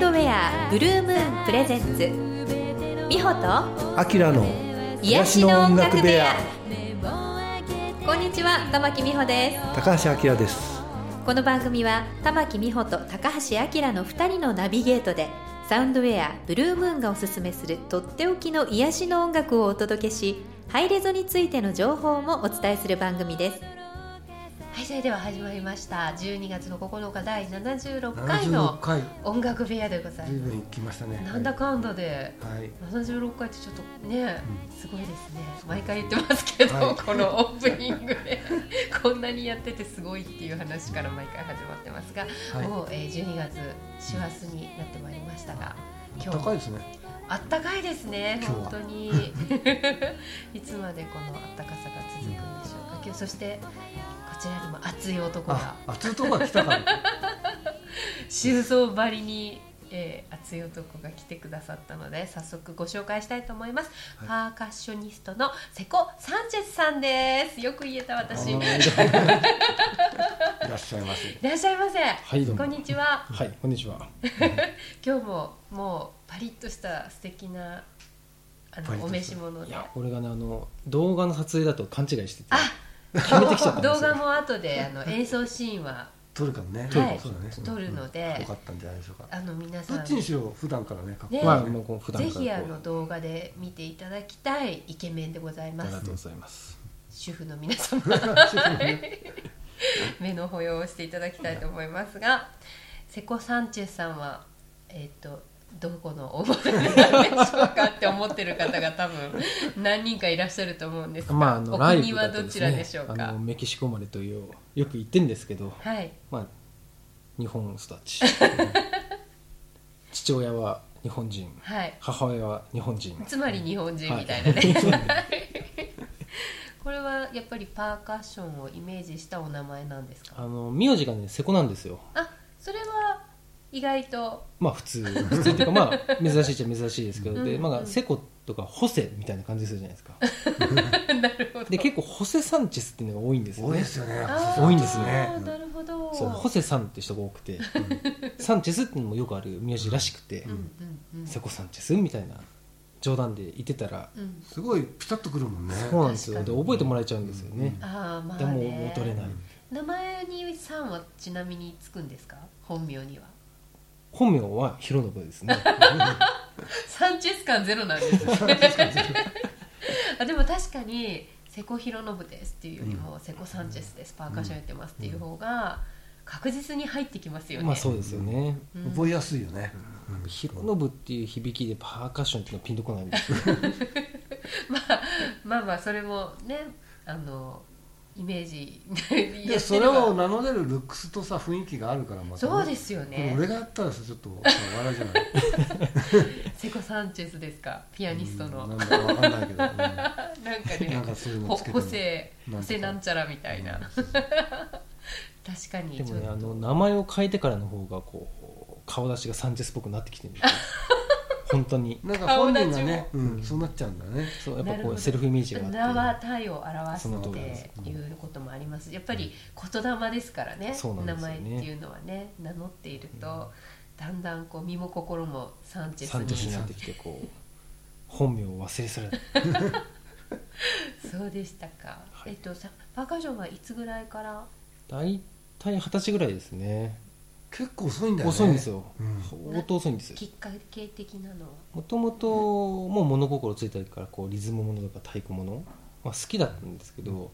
ウンドウェアブルームーンプレゼンツ美穂とアキラの癒しの音楽部屋。こんにちは玉木美穂です。高橋明です。この番組は玉木美穂と高橋明の2人のナビゲートでサウンドウェアブルームーンがおすすめするとっておきの癒しの音楽をお届けしハイレゾについての情報もお伝えする番組ですはいそれでは始まりました。12月の9日第76回の76回。音楽部屋でござい随ます。分来ましたね。なんだかんだで。はい。76回ってちょっとね、すごいですね。毎回言ってますけど、はい。このオープニングで。こんなにやっててすごいっていう話から毎回始まってますが、はい。もう、えー、12月師走になってまいりましたが今日高いですねあったかいですね本当に。いつまでこのあったかさが続くんでしょうか。今日そしてこちらにも熱い男が。あ熱いとこが来たか。ら修造ばりに、えー熱い男が来てくださったので早速ご紹介したいと思います、はい。パーカッショニストの瀬古サンチェスさんです。よく言えた私。いらっしゃいませ。らっしゃいませ、はいこんにちは。はい、こんにちは。今日ももうパリッとした素敵なあのお召し物で。いや、これがね、あの動画の撮影だと勘違いしてて、あ決めてきちゃったんですよ。動画も後であの演奏シーンは撮るかもね。はい。そうだね。撮る。ので。よかったんじゃないでしょうか。あの皆さん。どっちにしろ普段からねね。まあ、もうこう普段ぜひあの動画で見ていただきたいイケメンでございます。ありがとうございます。主婦の皆様。目の保養をしていただきたいと思いますがセコ・サンチェスさんはえっ、とどこのお生まれなんでしょうかって思ってる方が多分何人かいらっしゃると思うんですが、まあ、あのお国はどちらでねしょうか？あのメキシコ生まれというよく言ってんですけど、はい。まあ日本育ち。父親は日本人、はい。母親は日本人。つまり日本人みたいなね、これはやっぱりパーカッションをイメージしたお名前なんですか？あの名字がね、瀬古なんですよ。あそれは意外と。まあ普通普通っていうかまあ珍しいっちゃ珍しいですけど、でうん。まあ瀬古とかホセみたいな感じするじゃないですか。なるほど。で結構ホセサンチェスっていうのが多いんですよね。多いですよね多いんですよなるほど。そうホセさんって人が多くて、サンチェスっていうのもよくある名字らしくて、うん。うんうんセコサンチェスみたいな冗談で言ってたら、うん。すごいピタッとくるもんね。そうなんですよ。で覚えてもらえちゃうんですよね、ああまあでもね戻れない、名前に「さん」はちなみにつくんですか？本名には本名は弘信ですね。サンチェス感ゼロなんですね。あでも確かに「セコヒロノブです」っていうよりも「セコサンチェスです。パーカッションやってます」っていう方が確実に入ってきますよね。まあそうですよね、うん。覚えやすいよね。弘信っていう響きでパーカッションっていうのはピンとこないんです。よまあまあまあそれもねあのイメージ。でやそれを名乗れるルックスとさ雰囲気があるからまたね。そうですよね。俺がやったらさちょっと笑いじゃない セコサンチェスですか？ピアニストの、うんなんだかわかんないけど、うん。なんかねなんかそういうのほつけても補正補なんとか正なんちゃらみたいな、確かに。でもねあの名前を変えてからの方がこう顔出しがサンチェスっぽくなってきてるんですよ本当に。なんか本人がねうん、そうなっちゃうんだね。そうやっぱこうセルフイメージがあって。名は体を表すっていうこともあります。やっぱり言霊ですからねそうなん名前っていうのはね名乗っていると、だんだんこう身も心もサンチェスサンチェスにになってきてこう本名を忘れ去らないそうでしたか、はい。えっとさパーカッションはいつぐらいから？大体二十歳ぐらいですね結構遅いんだよね。遅いんですよ、うん。相当遅いんですきっかけ的なのは？もともともう物心ついた時からこうリズムものとか太鼓もの、まあ、好きだったんですけど、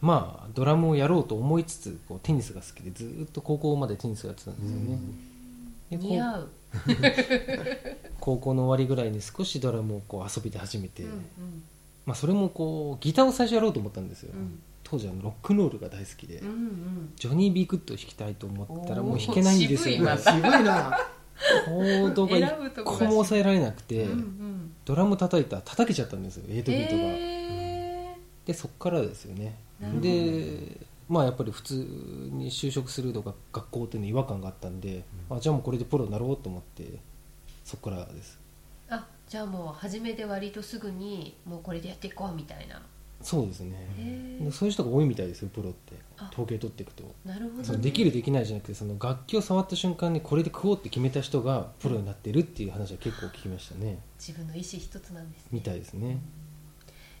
まあドラムをやろうと思いつつこうテニスが好きでずーっと高校までテニスをやってたんですよね、う似合う、高校の終わりぐらいに少しドラムをこう遊びで始めて、うんうん。まあ、それもこうギターを最初やろうと思ったんですよ、うん当時あのロックンロールが大好きで、うんうん。ジョニー・ビー・グッドを弾きたいと思ったらもう弾けないんですよ渋いまたすごいな。コードが一個も抑えられなくて、うんうんドラム叩いたら叩けちゃったんですよ8ビー。トが、えでそっからですよね。でまあやっぱり普通に就職するとか学校っていうのに違和感があったんで、あじゃあもうこれでプロになろうと思ってそこからです。ーあじゃあもう初めで割とすぐにもうこれでやっていこうみたいなそうですね。そういう人が多いみたいですよプロって。あ。統計取っていくと。なるほど、ね、できるできないじゃなくてその楽器を触った瞬間にこれで食おうって決めた人がプロになってるっていう話は結構聞きましたね。自分の意思一つなんですね。みたいですね。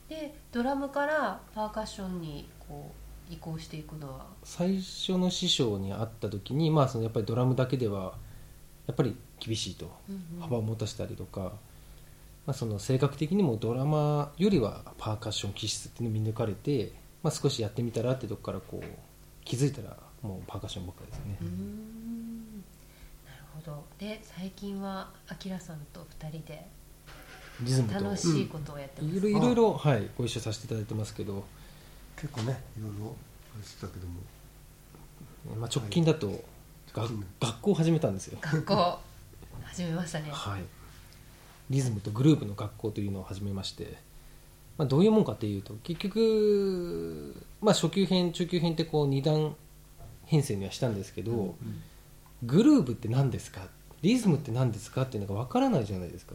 でドラムからパーカッションにこう移行していくのは？最初の師匠に会った時にまあそのやっぱりドラムだけではやっぱり厳しいと。幅を持たせたりとか、まあ、その性格的にもドラマよりはパーカッション気質っていうのを見抜かれて、まあ、少しやってみたらってとこからこう気づいたらもうパーカッションばっかりですね。なるほど。で最近はあきらさんと二人でリズムと。楽しいことをやってます、いろいろいろいろ、はい、ご一緒させていただいてますけど、結構ねいろいろあれしてたけども。まあ、直近だと、が直近学校を始めたんですよ、学校始めましたね。はい、リズムとグループの学校というのを始めまして、まあ、どういうもんかっていうと結局、まあ、初級編中級編ってこう2段編成にはしたんですけど、うんグルーブって何ですか？リズムって何ですかっていうのが分からないじゃないですか。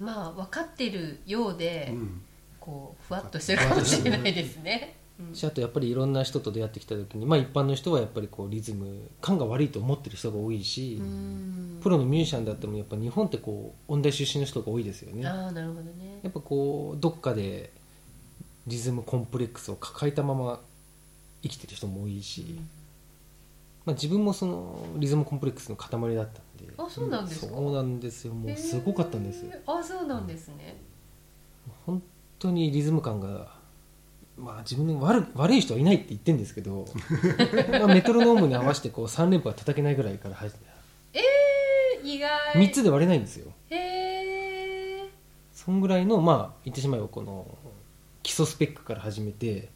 まあ分かってるようで、うん。こうふわっとしてるかもしれないですね、うんし あとやっぱりいろんな人と出会ってきた時に、まあ、一般の人はやっぱりこうリズム感が悪いと思ってる人が多いし、うん。プロのミュージシャンだってもやっぱ日本ってこう音大出身の人が多いですよね。ああなるほどね。やっぱこうどっかでリズムコンプレックスを抱えたまま生きてる人も多いし、まあ、自分もそのリズムコンプレックスの塊だったんであそうなんですか？そうなんですよ。もうすごかったんですよ。あそうなんですね。本当にリズム感がまあ自分の悪悪い人はいないって言ってるんですけどまあメトロノームに合わせてこう3連符は叩けないぐらいから入ってえー、意外。3つで割れないんですよ。へえそんぐらいのまあ言ってしまえばこの基礎スペックから始めて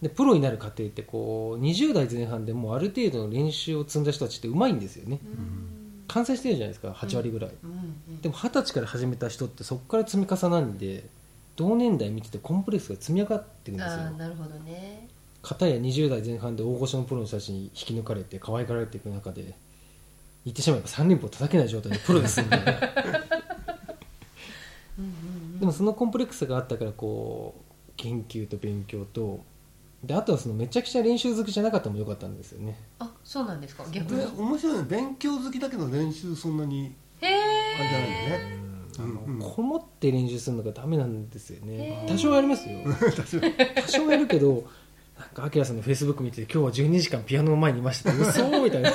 でプロになる過程ってこう20代前半でもうある程度の練習を積んだ人たちってうまいんですよね。うん。完成してるじゃないですか8割ぐらい、うんうんでも二十歳から始めた人ってそこから積み重なるんで同年代見ててコンプレックスが積み上がってるんですああよなるほどね。片や20代前半で大御所のプロの人たちに引き抜かれて可愛がられていく中で言ってしまえば3連符を叩けない状態でプロですんでうんうんうん。でもそのコンプレックスがあったからこう研究と勉強とであとはそのめちゃくちゃ練習好きじゃなかったのも良かったんですよね。あそうなんですか。逆でに。面白いね。勉強好きだけど練習そんなにへあれじゃないえよねあのうん。うんこもって練習するのがダメなんですよね。多少ありますよ。多少やるけどなんかアキラさんのフェイスブック見て今日は12時間ピアノの前にいました。嘘みたいな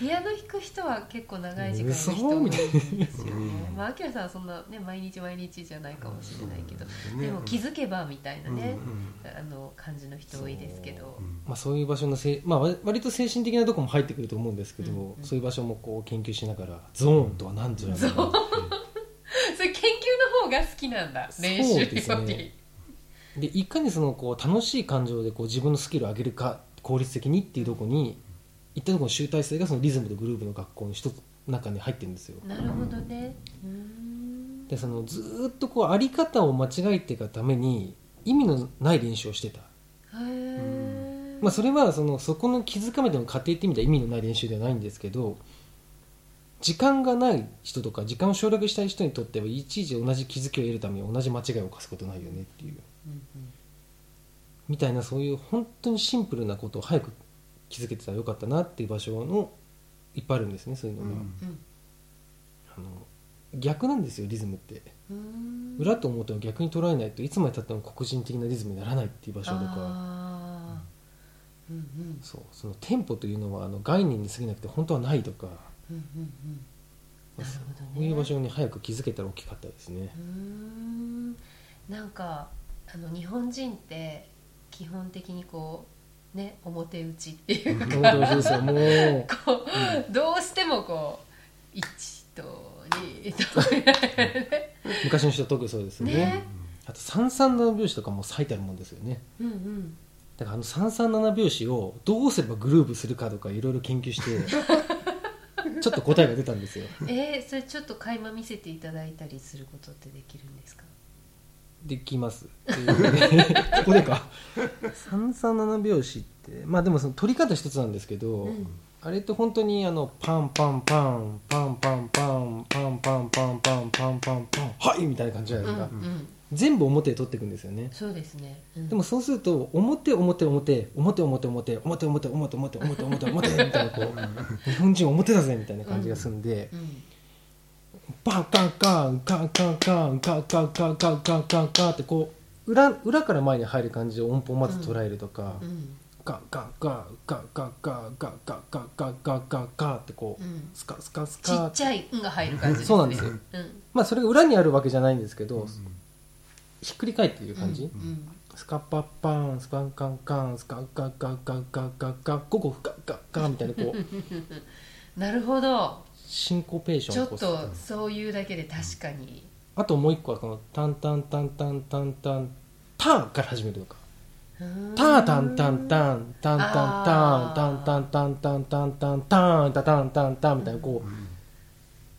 ピアノ弾く人は結構長い時間の人嘘多いですよね。うんまあアキラさんはそんなね毎日毎日じゃないかもしれないけどねでも気づけばみたいなねうんあの感じの人多いですけど。う。ん。まあ、そういう場所のせい、まあ、わ割と精神的なところも入ってくると思うんですけど、うん。うんそういう場所もこう研究しながらゾーンとは何ぞやゾーン。それ研究の方が好きなんだ練習そうですより。ねでいかにそのこう楽しい感情でこう自分のスキルを上げるか効率的にっていうところにいったところの集大成がそのリズムとグループの学校の一つ中に入ってるんですよ。なるほどね。でそのずーっとこうあり方を間違えていくために意味のない練習をしてた、まあ、それはそのそこの気づかめての過程って意味では意味のない練習ではないんですけど時間がない人とか時間を省略したい人にとってはいちいち同じ気づきを得るために同じ間違いを犯すことないよねっていう。うん。みたいなそういう本当にシンプルなことを早く気づけてたらよかったなっていう場所のいっぱいあるんですねそういうのが、うん。うんあの逆なんですよリズムって。裏と表を逆に捉えないといつまでたっても黒人的なリズムにならないっていう場所とか。うんうん。そう。そのテンポというのはあの概念に過ぎなくて本当はないとか。うんうんうんそう。いう場所に早く気づけたら大きかったですね。なんかあの日本人って基本的にこうね表打ちっていうか。うこう、どうしてもこう1と2と昔の人は特にそうですよね。ね。あと337拍子とかも最たるもんですよね。うんうん。だからあの337拍子をどうすればグルーブするかとかいろいろ研究して ちょっと答えが出たんですよ。えー、それちょっと垣間見せていただいたりすることってできるんですか？できます。というこここでか。337拍子ってまあでもその取り方一つなんですけど、うん。あれって本当にあのパンパンパンパンパンパンパンパンパンパンパンパンパンはいみたいな感じじゃないですか、うんうん。全部表で撮っていくんですよね。そうですね、うん。でもそうすると表表表表表表表表表表表表表表表みたいなこう日本人表だぜみたいな感じがするんで、うんバンカンカンカンカンカンカンカンカンカンカンカンカンってこう裏裏から前に入る感じで音符をまず捉えるとか、うんガンガンガンガンガンガンガンガンガンガンガンガンガンってこう、うんスカスカスちっちゃい「ん」が入る感じねそうなんですようんまあそれが裏にあるわけじゃないんですけど、ひっくり返っている感じ、うんスカッパッパンスパンカンカンスカンカンカンカンカンカンカンゴゴフカンカンカンみたいなこうなるほどシンコペーシちょっョンを起こすとそういうだけで確かに。あともう一個はこのタンタンタンタンタンタンタンから始めるとかタンタンタンタンタンタンタンタンタンタンタンタンタンタンタタンタンタンみたいなこ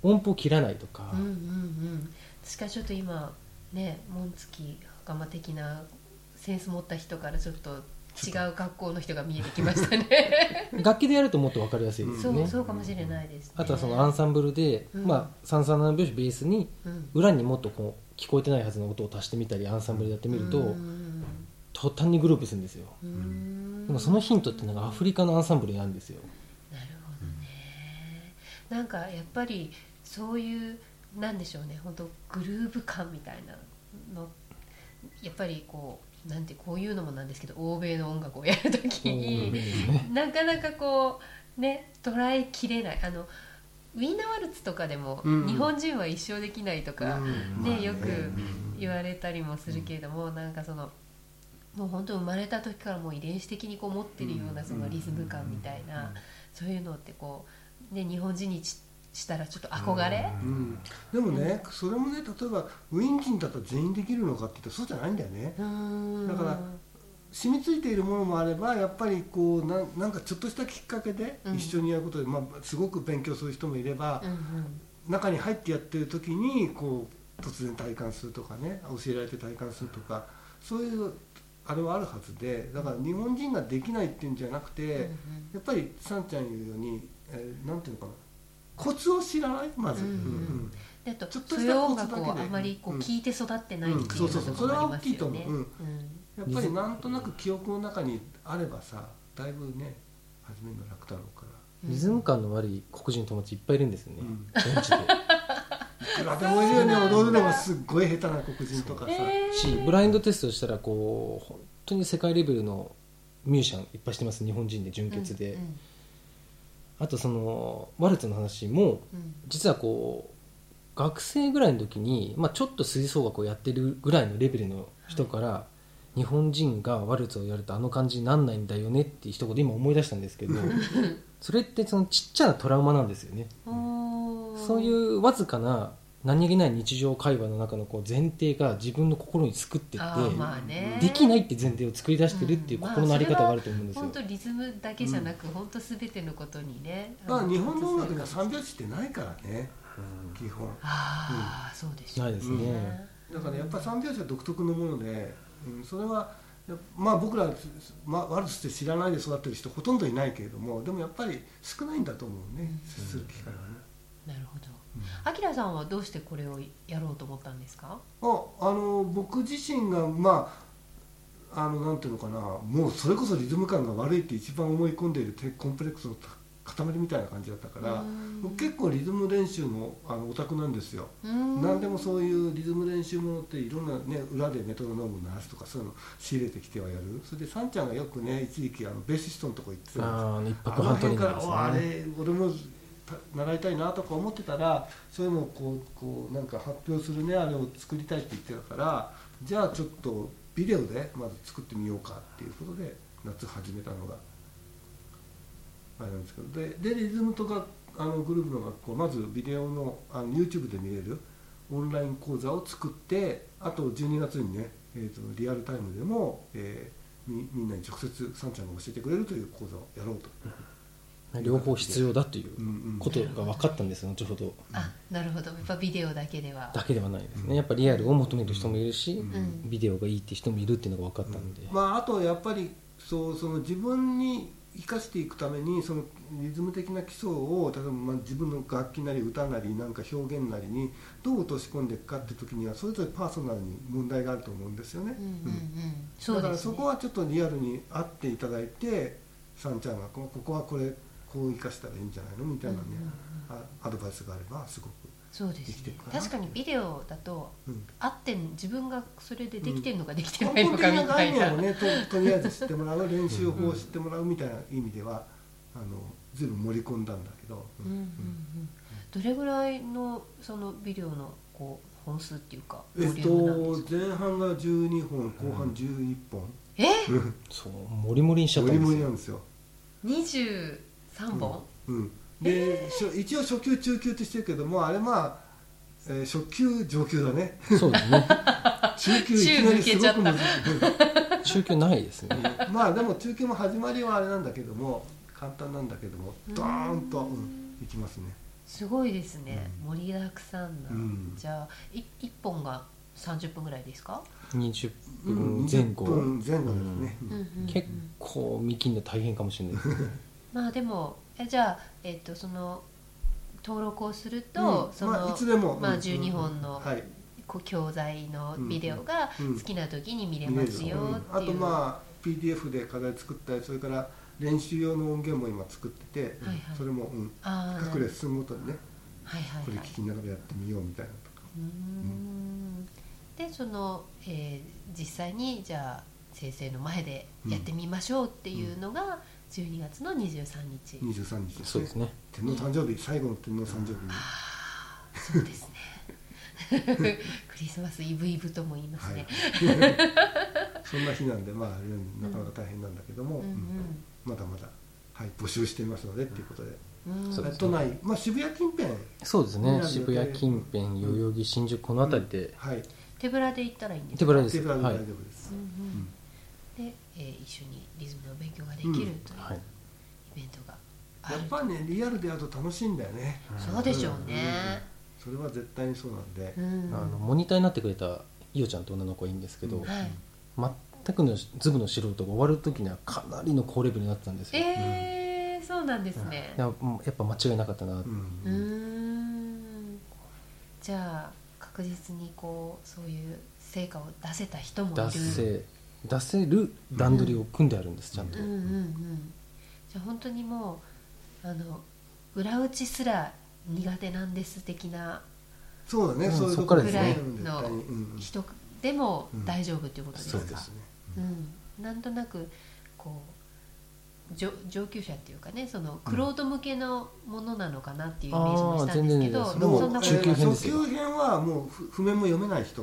う音符を切らないとかうんうんうん確かにちょっと今ね紋付き袴的なセンス持った人からちょっと違う学校の人が見えてきましたね。楽器でやるともっと分かりやすいですよね。そうそうかもしれないです、ね、あとはそのアンサンブルで、うん。まあ三三七拍子ベースにうん。裏にもっとこう聞こえてないはずの音を足してみたりアンサンブルでやってみると、うん。途端にグループするんですよ。うん。でもそのヒントっていうのがアフリカのアンサンブルにあるんですよ。なるほどね。なんかやっぱりそういうなんでしょうね。本当グルーヴ感みたいなのやっぱりこうなんてこういうのもなんですけど欧米の音楽をやるときになかなかこうね捉えきれない。あのウィーナ・ワルツとかでも、うん。日本人は一生できないとか、うん。ねよく言われたりもするけれども、なんかそのもう本当生まれた時からもう遺伝子的にこう持ってるようなそのリズム感みたいな、そういうのってこう、ね、日本人にししたらちょっと憧れ、うん。でもねそれもね例えばウィン人だと全員できるのかって言ったらそうじゃないんだよね。だから染みついているものもあればやっぱりこうなんなんかちょっとしたきっかけでうん。一緒にやることで、まあ、すごく勉強する人もいればう、ん中に入ってやってる時にこう突然体感するとかね教えられて体感するとかそういうあれはあるはずでだから日本人ができないっていうんじゃなくて、うんうん。やっぱりさんちゃん言うように、えーなんていうのかなコツを知らない？まず、うんうん。うんであとちょっとした音楽コツだけで。をあまりこううん。聞いて育ってないっていうそうそうそう。それは大きいと思う。のもありますよねやっぱりなんとなく記憶の中にあればさだいぶね始めるの楽だろうから。リズム感の悪い黒人の友達いっぱいいるんですよね、うん。現地で。いくらでもいるよね。踊るのがすっごい下手な黒人とかさ、えーしブラインドテストしたらこう本当に世界レベルのミュージシャンいっぱいしてます日本人で純潔で、うんあとそのワルツの話もうん。実はこう学生ぐらいの時に、まあ、ちょっと吹奏楽をやってるぐらいのレベルの人から、日本人がワルツをやるとあの感じになんないんだよねっていう一言今思い出したんですけど それってそのちっちゃなトラウマなんですよね。そういうわずかな何気ない日常会話の中のこう前提が自分の心に作ってって、あーまあね。できないって前提を作り出してるっていう心のあり方があると思うんですよ、本当リズムだけじゃなく、本当すべてのことにねだから日本の音楽にはあ三拍子ってないからね基本。あー、そうでしょないですね、だからやっぱり三拍子は独特のもので、うん、それはやまあ僕ら、まあ、ワルツって知らないで育ってる人ほとんどいないけれどもでもやっぱり少ないんだと思うね接する機会はね。なるほどあきらさんはどうしてこれをやろうと思ったんですか？ああの僕自身がまああのなんていうのかな。もうそれこそリズム感が悪いって一番思い込んでいるコンプレックスの塊みたいな感じだったからうん。僕結構リズム練習のあのオタクなんですよ。何何でもそういうリズム練習ものっていろんなね裏でメトロノーム鳴らすとかそういうの仕入れてきてはやる。それでサンちゃんがよくね一時期あのベーシストのとこ行ってたんですよあの辺からあれ俺もた習いたいなとか思ってたらそういうのをこうこうなんか発表するねあれを作りたいって言ってたからじゃあちょっとビデオでまず作ってみようかっていうことで夏始めたのがあれなんですけどででリズムとかあのグループの学校まずビデオのあの YouTube で見れるオンライン講座を作ってあと12月にね、えー、とリアルタイムでも、えーみみんなに直接さんちゃんが教えてくれるという講座をやろうと。両方必要だということが分かったんです後ほど。あなるほど。やっぱビデオだけでは。だけではないですね。やっぱリアルを求める人もいるし、ビデオがいいって人もいるっていうのが分かったんで、まあ、あとやっぱりそうその自分に生かしていくためにそのリズム的な基礎を例えばまあ自分の楽器なり歌なりなんか表現なりにどう落とし込んでいくかって時にはそれぞれパーソナルに問題があると思うんですよね。だからそこはちょっとリアルに会っていただいてさんちゃんがこここはこれこう生かしたらいいんじゃないの？みたいなね、うんうんうん。あアドバイスがあればすごく、そうですね。確かにビデオだとうん、合ってん自分がそれでできてるのかできて根ないのかみ本的な。たいな概念をね。ととりあえず知ってもらう。練習法を知ってもらうみたいな意味ではあの随分盛り込んだんだけど、うん。うんうんどれぐらいのそのビデオのこう本数っていうかえっュームなんですか？と前半が12本後半11本、え？そうモリモリにしちゃっモリたんですよ。モリなんですよ、23本？うん、で、しょ一応初級中級ってしてるけどもあれまあ、えー初級上級だね。そうですね。中級いきなりすごく難しい。中級ないですね。まあでも中級も始まりはあれなんだけども簡単なんだけどもドーンと、うん、いきますね。すごいですね。盛りだくさんな。うん。じゃあい1本が30分ぐらいですか？20うん。分前後、20分前後ですね、うんうんうん結構見切るの大変かもしれないですねまあでもえじゃあえっとその登録をすると、うんその、まあいつでもまあうん12本のはい。教材のビデオがうん好きな時に見れますよう。んあってい。う、とまあ PDF で課題作ったりそれから練習用の音源も今作ってて、はいはい。それも、うん、各レッスンごとにねはいはいはい。これ聞きながらやってみようみたいなとか、うーん。でその、えー実際にじゃあ先生の前でやってみましょうっていうのが12月の23日、23日。ですねそうですね。天皇誕生日最後の天皇誕生日。にそうですね。クリスマスイブイブとも言いますね、そんな日なんでまあなかなか大変なんだけども、うんうん。まだまだ、はい、募集していますのでっていうことで、うん。都内、まあ、渋谷近辺、そうですね。渋谷近辺代々木新宿この辺りで、はい、手ぶらで行ったらいいんですか？手ぶらです。手ぶらではい。大丈夫です、うんうん。で、えー一緒にリズムの勉強ができるというイはい。ベントがある、やっぱりねリアルでやると楽しいんだよね、そうでしょうね、それは絶対にそうなんで、うん。あのモニターになってくれたいおちゃんと女の子はいいんですけど、うん。はい。全くのズブの素人が終わる時にはかなりの高レベルになってたんですよ、えー、そうなんですね。いやっぱ間違いなかったな、うん。うーん。じゃあ確実にこうそういう成果を出せた人もいる。出せ出せる段取りを組んであるんです、ちゃんと、うんうんうん。じゃあ本当にもうあの裏打ちすら苦手なんです的なそうだね、うんそういうそっからですね。うん絶対にうん人でも大丈夫っていうことですか、そうですね、うん、なんとなくこう上上級者っていうかねそのクロード向けのものなのかなっていうイメージもしたんですけど、あー全然全然でもそんなこと中級編ですよ。初級編はもうふ譜面も読めない人。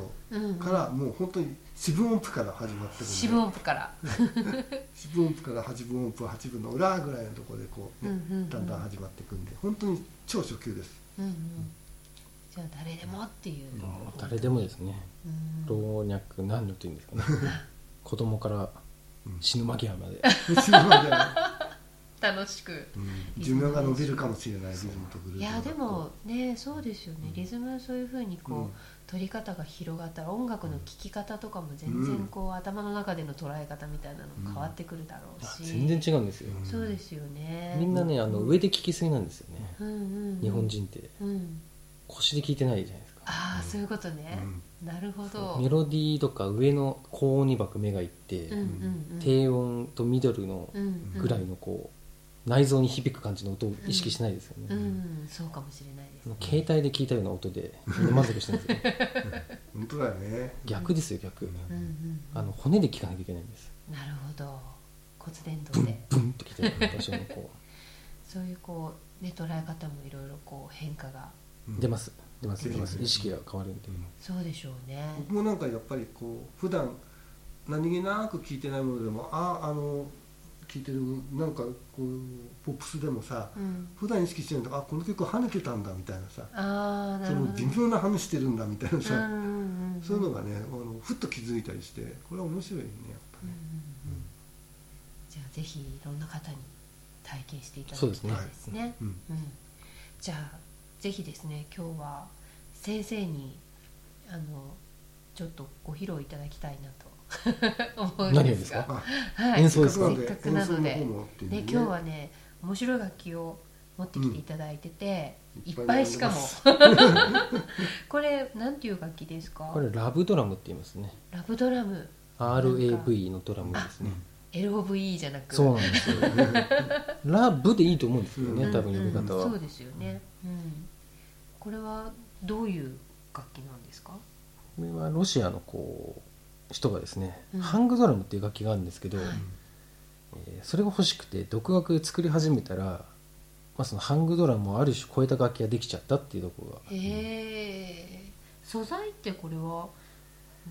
から、もう本当に四分音符から始まって四分音符から、四分音符から八分音符八分の裏ぐらいのところでこう、ねうんうんうん。だんだん始まっていくんで本当に超初級です。うんうん、じゃあ誰でもっていう、もう誰でもですね。うん。老若男女というんですかね。子供から死ぬ間際まで。一番じゃ楽しく。うん。寿命が伸びるかもしれないリズムとグループいやでもねそうですよね。リズムそういうふうにこう、うん。取り方が広がったら音楽の聴き方とかも全然こう、頭の中での捉え方みたいなの変わってくるだろうあし、全然違うんですよ、うん。そうですよね。みんなねあの上で聞きすぎなんですよね、うんうんうん。日本人って。うん。腰で聞いてないじゃないですか。ああそういうことね、なるほど。メロディーとか上の高音にばく目がいって、うんうんうん。低音とミドルのうんうん。ぐらいのこう内臓に響く感じの音を意識しないですよね、うん。そうかもしれないですね。携帯で聞いたような音で満足してるんですよ。本当だよね。逆ですよ逆、うん。うんあの骨で聞かなきゃいけないんです。なるほど。骨伝導で。ブンときてる場所のこ そういうこうね捉え方もいろいろこう変化が。う出ます出ます出てます意識が変わるんで、そうでしょうね。僕もなんかやっぱりこう普段何気なく聞いてないものでもああの聞いてるなんかこうポップスでもさうん。普段意識してるとあこの曲跳ねてたんだみたいなさああなそのるほど。微妙な話してるんだみたいなさ、うんうんうんそういうのがねあのふっと気づいたりしてこれは面白いねやっぱね、じゃあぜひいろんな方に体験していただきたいそうですね。ですね。うんうん。じゃあぜひですね今日は先生にあのちょっとご披露いただきたいなと 思うんでが。ですすか？はい、演奏ですか？せっかくなので。演奏の方もっていうね。ね今日はね面白い楽器を持ってきていただいてて、うん。いっぱいしかも。これなんていう楽器ですか？これラブドラムって言いますね。ラブドラム。RAV のドラムですね LOVE じゃなく。そうなんですよ ラブでいいと思うんですけどね、うん。多分呼び方は、うん。そうですよね、うん、これはどういう楽器なんですか？これはロシアのこう人がですね、うん。ハングドラムっていう楽器があるんですけど、はい。えーそれが欲しくて独学作り始めたら、まあ、そのハングドラムをある種超えた楽器ができちゃったっていうところが。へえ素材ってこれは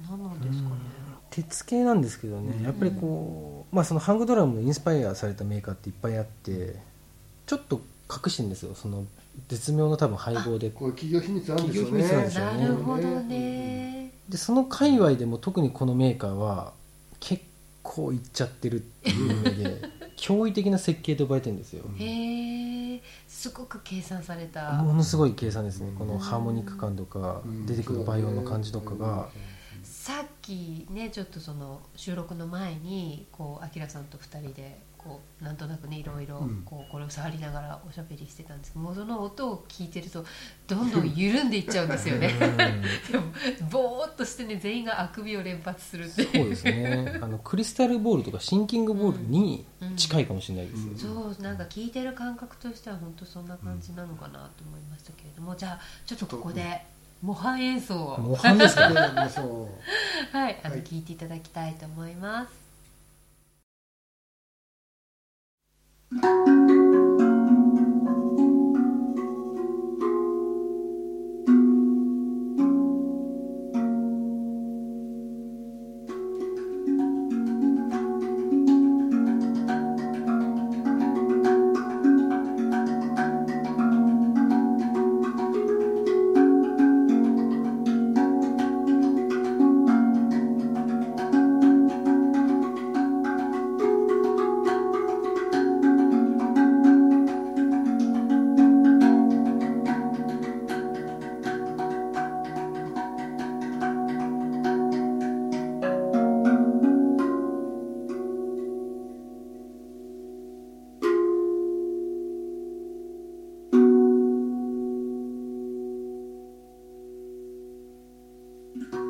何なんですかね、鉄系なんですけどねやっぱりこう、まあ、そのハングドラムのインスパイアされたメーカーっていっぱいあってちょっと隠してるんですよその絶妙な多分配合で。これ企業秘密あるんですよね。なんですよなね。るほどね。でその界隈でも特にこのメーカーは結構いっちゃってるっていう意味で 驚異的な設計と呼ばれてるんですよ。へえすごく計算された。ものすごい計算ですね。このハーモニック感とかうん。出てくるバイオンの感じとかが。さっきねちょっとその収録の前にこうあきらさんと2人でこうなんとなくねいろいろうん。こうこれを触りながらおしゃべりしてたんですけどもうその音を聞いてるとどんどん緩んでいっちゃうんですよね。うん。でもぼーっとしてね全員があくびを連発するっていう。そうですね。あのクリスタルボールとかシンキングボールに近いかもしれないですよ、うん。そうなんか聞いてる感覚としては本当そんな感じなのかなと思いましたけれどもじゃあちょっとここで模範演奏を。模範ですか はい、あのはい。聞いていただきたいと思います。「はい Bye.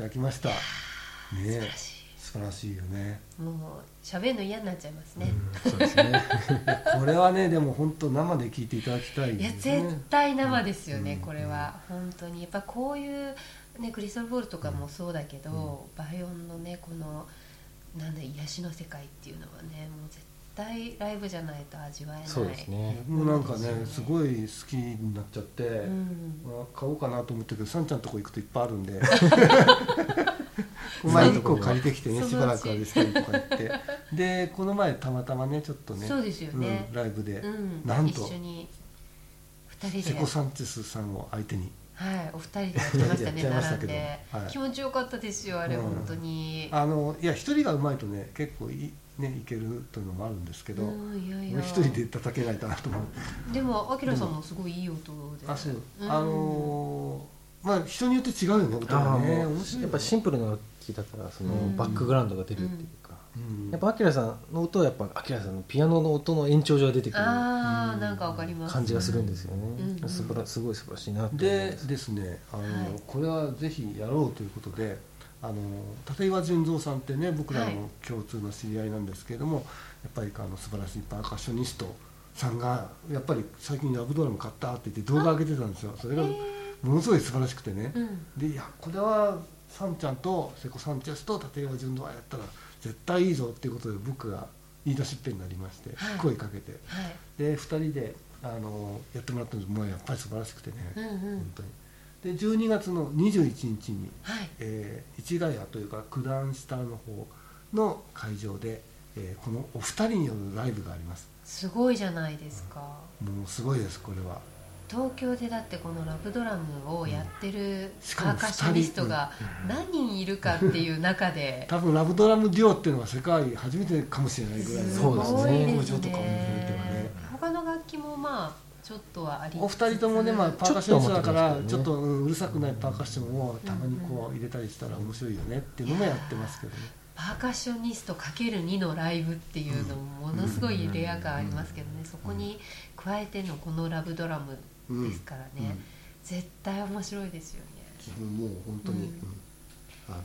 ただきました。ね素晴らしい。よね。いもう喋るの嫌になっちゃいますね、そうですね。これはねでも本当生で聞いていただきたいいやですね絶対生ですよね、うんこれは。本当に。やっぱこういうねクリスタルボールとかもそうだけど、バイオンのねこのなんだ癒しの世界っていうのはねもう絶対ライブじゃないと味わえない。そうですね。もうなんかねすよねすごい好きになっちゃって、うん。まあ、買おうかなと思ったけどさんちゃんのとこ行くといっぱいあるんで。まあ1個借りてきてねしばらくあれしたりとか言って。でこの前たまたまねちょっとねそうですよね。うんライブで、うん、なんと。一緒に二人で。セコ・サンチェスさんを相手にはいお二人でやってましたね やっちゃいましたけど並んで、はい。気持ちよかったですよあれ、うん。本当に。あのいや一人がうまいとね結構い,、ね、いけるというのもあるんですけど、一人で叩けないかなと思う。でもあきらさんもすごいいい音で。あそう、うん。あのーまあ人によって違うよね音がね。やっぱシンプルな楽器だからそのうん。バックグラウンドが出るっていう。か、うんやっぱアキラさんの音はやっぱアキラさんのピアノの音の延長上が出てくるああなんかわかります。感じがするんですよね、うん。すばらすごい素晴らしいなと思いでます。ですねあの、はい。これはぜひやろうということであの立岩純三さんってね僕らはい。の共通の知り合いなんですけれども、やっぱりあの素晴らしいパーカッショニストさんがやっぱり最近ラブドラム買ったって言って動画上げてたんですよ。それがものすごい素晴らしくてね、うん。でいやこれはサンちゃんとセコサンチェスと立岩純三がやったら絶対いいぞっていうことで僕が言い出しっぺになりまして、はい。声かけて。はい。で2人であのやってもらったんですもうやっぱり素晴らしくてね、うんうん。本当に。で12月の21日に、はい。えー市ヶ谷というか九段下の方の会場で、えーこのお二人によるライブがあります。すごいじゃないですか。もうすごいですこれは東京でだってこのラブドラムをやってるパーカッショニストが何人いるかっていう中で多分ラブドラムデュオっていうのは世界初めてかもしれないぐらいのそうですね。工場とかね。他の楽器もまあちょっとはありお二人ともね、まあ、パーカッショニストだからちちょっとうるさくないパーカッションをたまにこう入れたりしたら面白いよねっていうのもやってますけどね。パーカッショニスト ×2 のライブっていうのもものすごいレア感ありますけどね。そこに加えてのこのラブドラムですからね、絶対面白いですよね。うんもう本当に、うん。うん。あの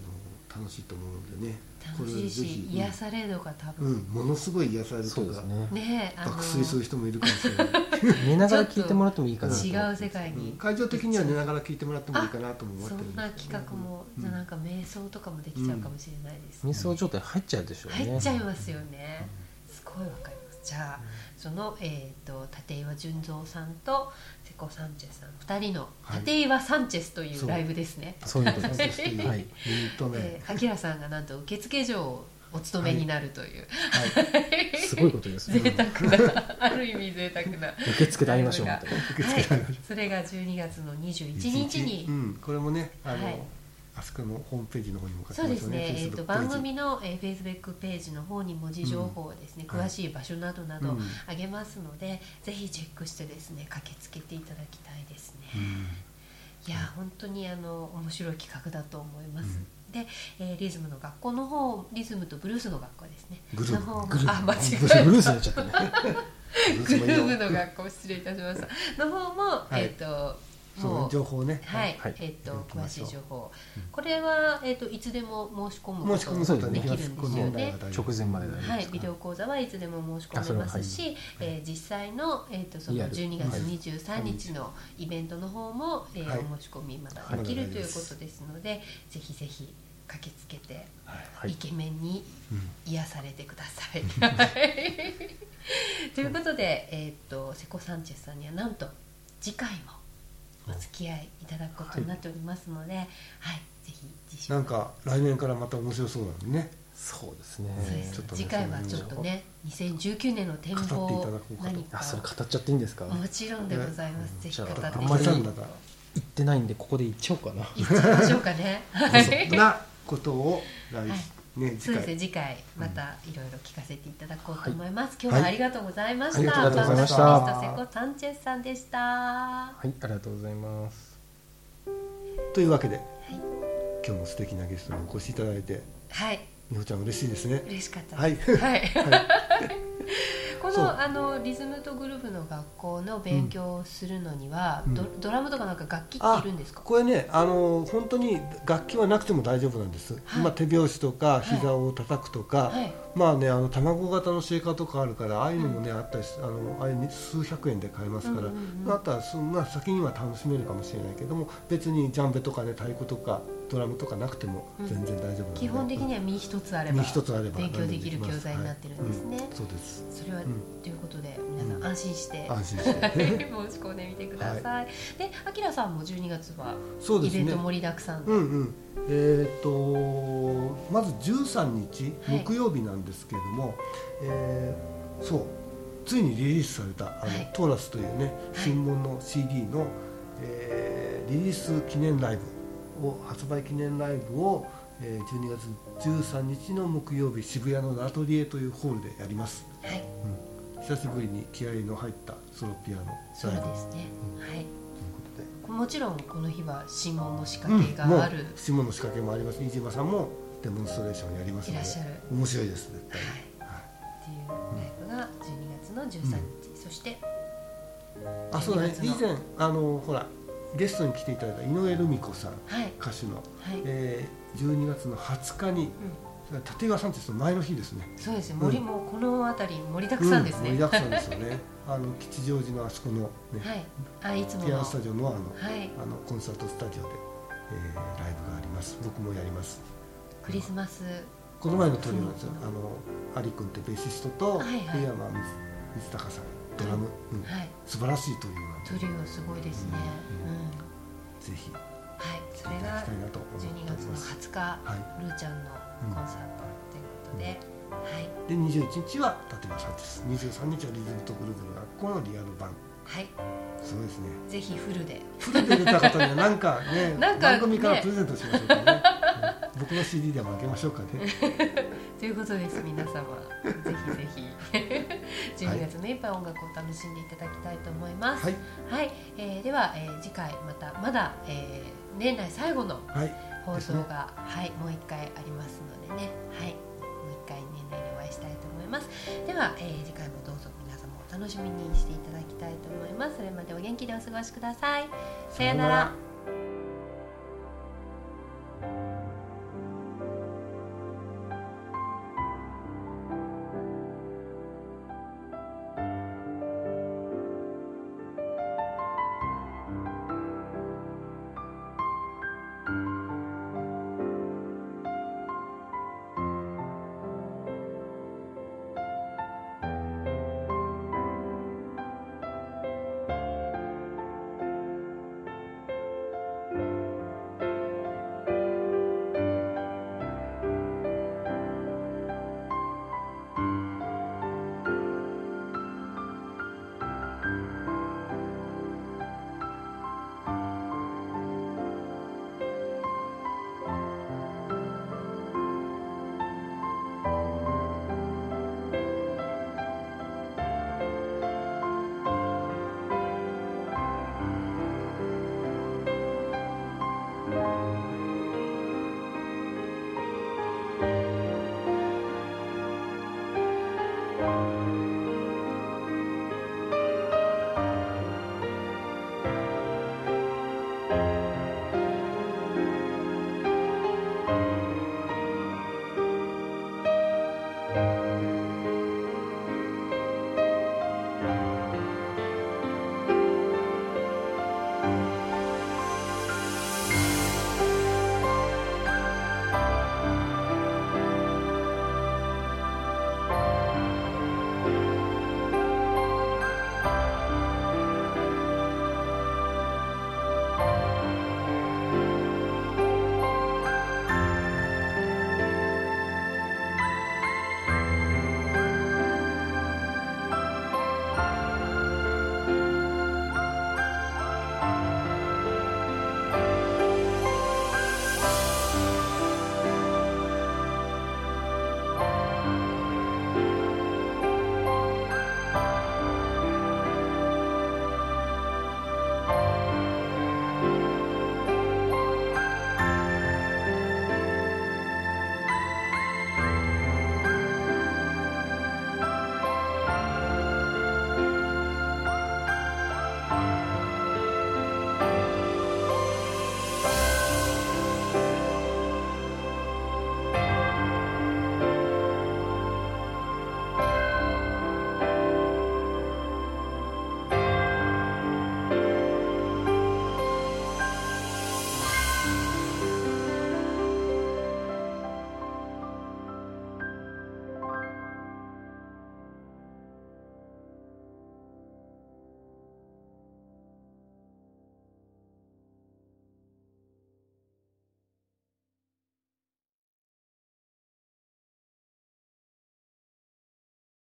楽しいと思うのでね。楽しいし癒されるのが多うん、分、ものすごい癒されるというかそうですね。ねえあの爆睡する人もいるかもしれない。寝ながら聞いてもらってもいいかなと違う世界に、うん。会場的には寝ながら聞いてもらってもいいかなとも思ってそるんですけど。んな企画も、うんじゃあなんか瞑想とかもできちゃうかもしれないですね、瞑想状態入っちゃうでしょうね。入っちゃいますよね、すごいわかります。じゃあその、えー、と立岩純三さんとセコ・サンチェスさん2人のはい立岩サンチェスといそううライブですね、そう。いうことそですはい。えー、アキラさんがなんと受付嬢をお務めになるという、すごいことですね。贅沢なある意味贅沢な。受付で会いましょう。はい、それが12月の21日に。うん、これもねあの、はいあそこのホームページの方にも書いてそうまよねですすね、えー、Facebook とページ。番組の、えー、Facebook ページの方に文字情報をですね、うん。詳しい場所などなどうんあげますので、ぜひチェックしてですね駆けつけていただきたいですね、いや本当にあの面白い企画だと思います、で、えーリズムの学校の方リズムとブルースの学校ですね。グルーの方あ間違えーブルースになっちゃったね。グループの学校失礼いたしました。の方も、い。えっ、とそうねもう情報ね。はい、はい。えっ、と詳しい情報、これはえっ、といつでも申し込むこ申し込とむことはできるんですよね。直前まではい、ビデオ講座はいつでも申し込めますし、えー実際の、えー、とそのリアル。12月23日のイベントの方も、えお申し込みまだできるということですので、ぜひぜひ駆けつけて、はい。イケメンにうん癒されてください。ということで、えー、とセコ・サンチェスさんにはなんと次回もお付き合いいただくことになっておりますので、はい。ぜひ次週なんか来年からまた面白そうなのにね。そうですね。そうですね。次回はちょっとね2019年の展望うか。と何かあそれ語っちゃっていいんですか？もちろんでございます、うん。ぜひ語っていじゃあんまりなんだか言ってないんでここで言っちゃおうかな。言っちゃいましょうかね。はい。そんなことを来、はいね次そうですね回次回またいろいろ聞かせていただこうと思います、い今日はありがとうございました、はいありがとうございました。セコ・サンチェスさんでした。はいありがとうございます。というわけで、い。今日も素敵なゲストにお越しいただいて。はい美穂ちゃん嬉しいですね。嬉しかった。はい。はい、はこのあのリズムとグルーヴの学校の勉強をするのには、うん。ドドラムとかなんか楽器っているんですか？これねあの本当に楽器はなくても大丈夫なんです、はい。まあ、手拍子とか膝を叩くとか、はい。まあねあの卵型のシェーカーとかあるからああいうのもね、あったりしあのあれに数百円で買えますから、うんうんうんまああとはそまあ、先には楽しめるかもしれないけども別にジャンベとかね太鼓とかドラムとかなくても全然大丈夫なので、基本的には身一つあれば身一つあれば勉強できる教材になってるんですね、はい。うん。そうです。それは、ん。ということで皆さん安心して、安心して。申し込んでみてください、であきらさんも12月はイベント盛りだくさんで、うんうん。えー、とまず13日はい。木曜日なんですけれども、えーそう。ついにリリースされたあの、はい。トーラスというね新聞の CD の、えーリリース記念ライブを発売記念ライブを、えー12月13日の木曜日渋谷のラトリエというホールでやります、はい。うん、久しぶりに気合いの入ったソロピアノ。そうですね、はい。ということで。もちろんこの日は新聞の仕うん掛けがある、もう下の仕掛けもあります。飯島さんもデモンストレーションやりますので。いらっしゃる。面白いです絶対。はい。はい。っていうライブが12月の13日、そしてあそうだね。12以前あのほらゲストに来ていただいた井上留美子さんはい。歌手の、はい、えー、12月の20日に立岩さんってその前の日ですね。そうですね。森もこの辺り盛りだくさんですね、うん盛りだくさんですよね。あの吉祥寺のあそこの、ねはい。あいつもの。ピアノスタジオのあの,、はい。あのコンサートスタジオで、えーライブがあります。僕もやります。クリスマス。この前のトリオなんですよ。うんあのアリ君ってベーシストとはいはい。井山水水高さんドラム、うん。はい。素晴らしいトリオなんでトリオすごいですね、ううん。んぜひ。やはい。それがきたいなと思って12おり月のます20日、はい。ルーちゃんのコンサートということで、はい。で21日は立岩さんです。23日はリズムとグルーヴの学校のリアル版はい。すごいですね。ぜひフルで。フルで出た方には何かね なんかね。番組からプレゼントしましょうかね。うん。僕の CD でもあげましょうかね。ということです皆様。ぜひぜひ12月目いっぱい音楽を楽しんでいただきたいと思います。はい。はい、えーでは、えー次回またまだ、えー年内最後のはい放送が、はいもう一回ありますのでね。はい。もう一回年内にお会いしたいと思います。では、えー次回もどうぞ皆様お楽しみにしていただきたいと思います。それまでお元気でお過ごしください。さようなら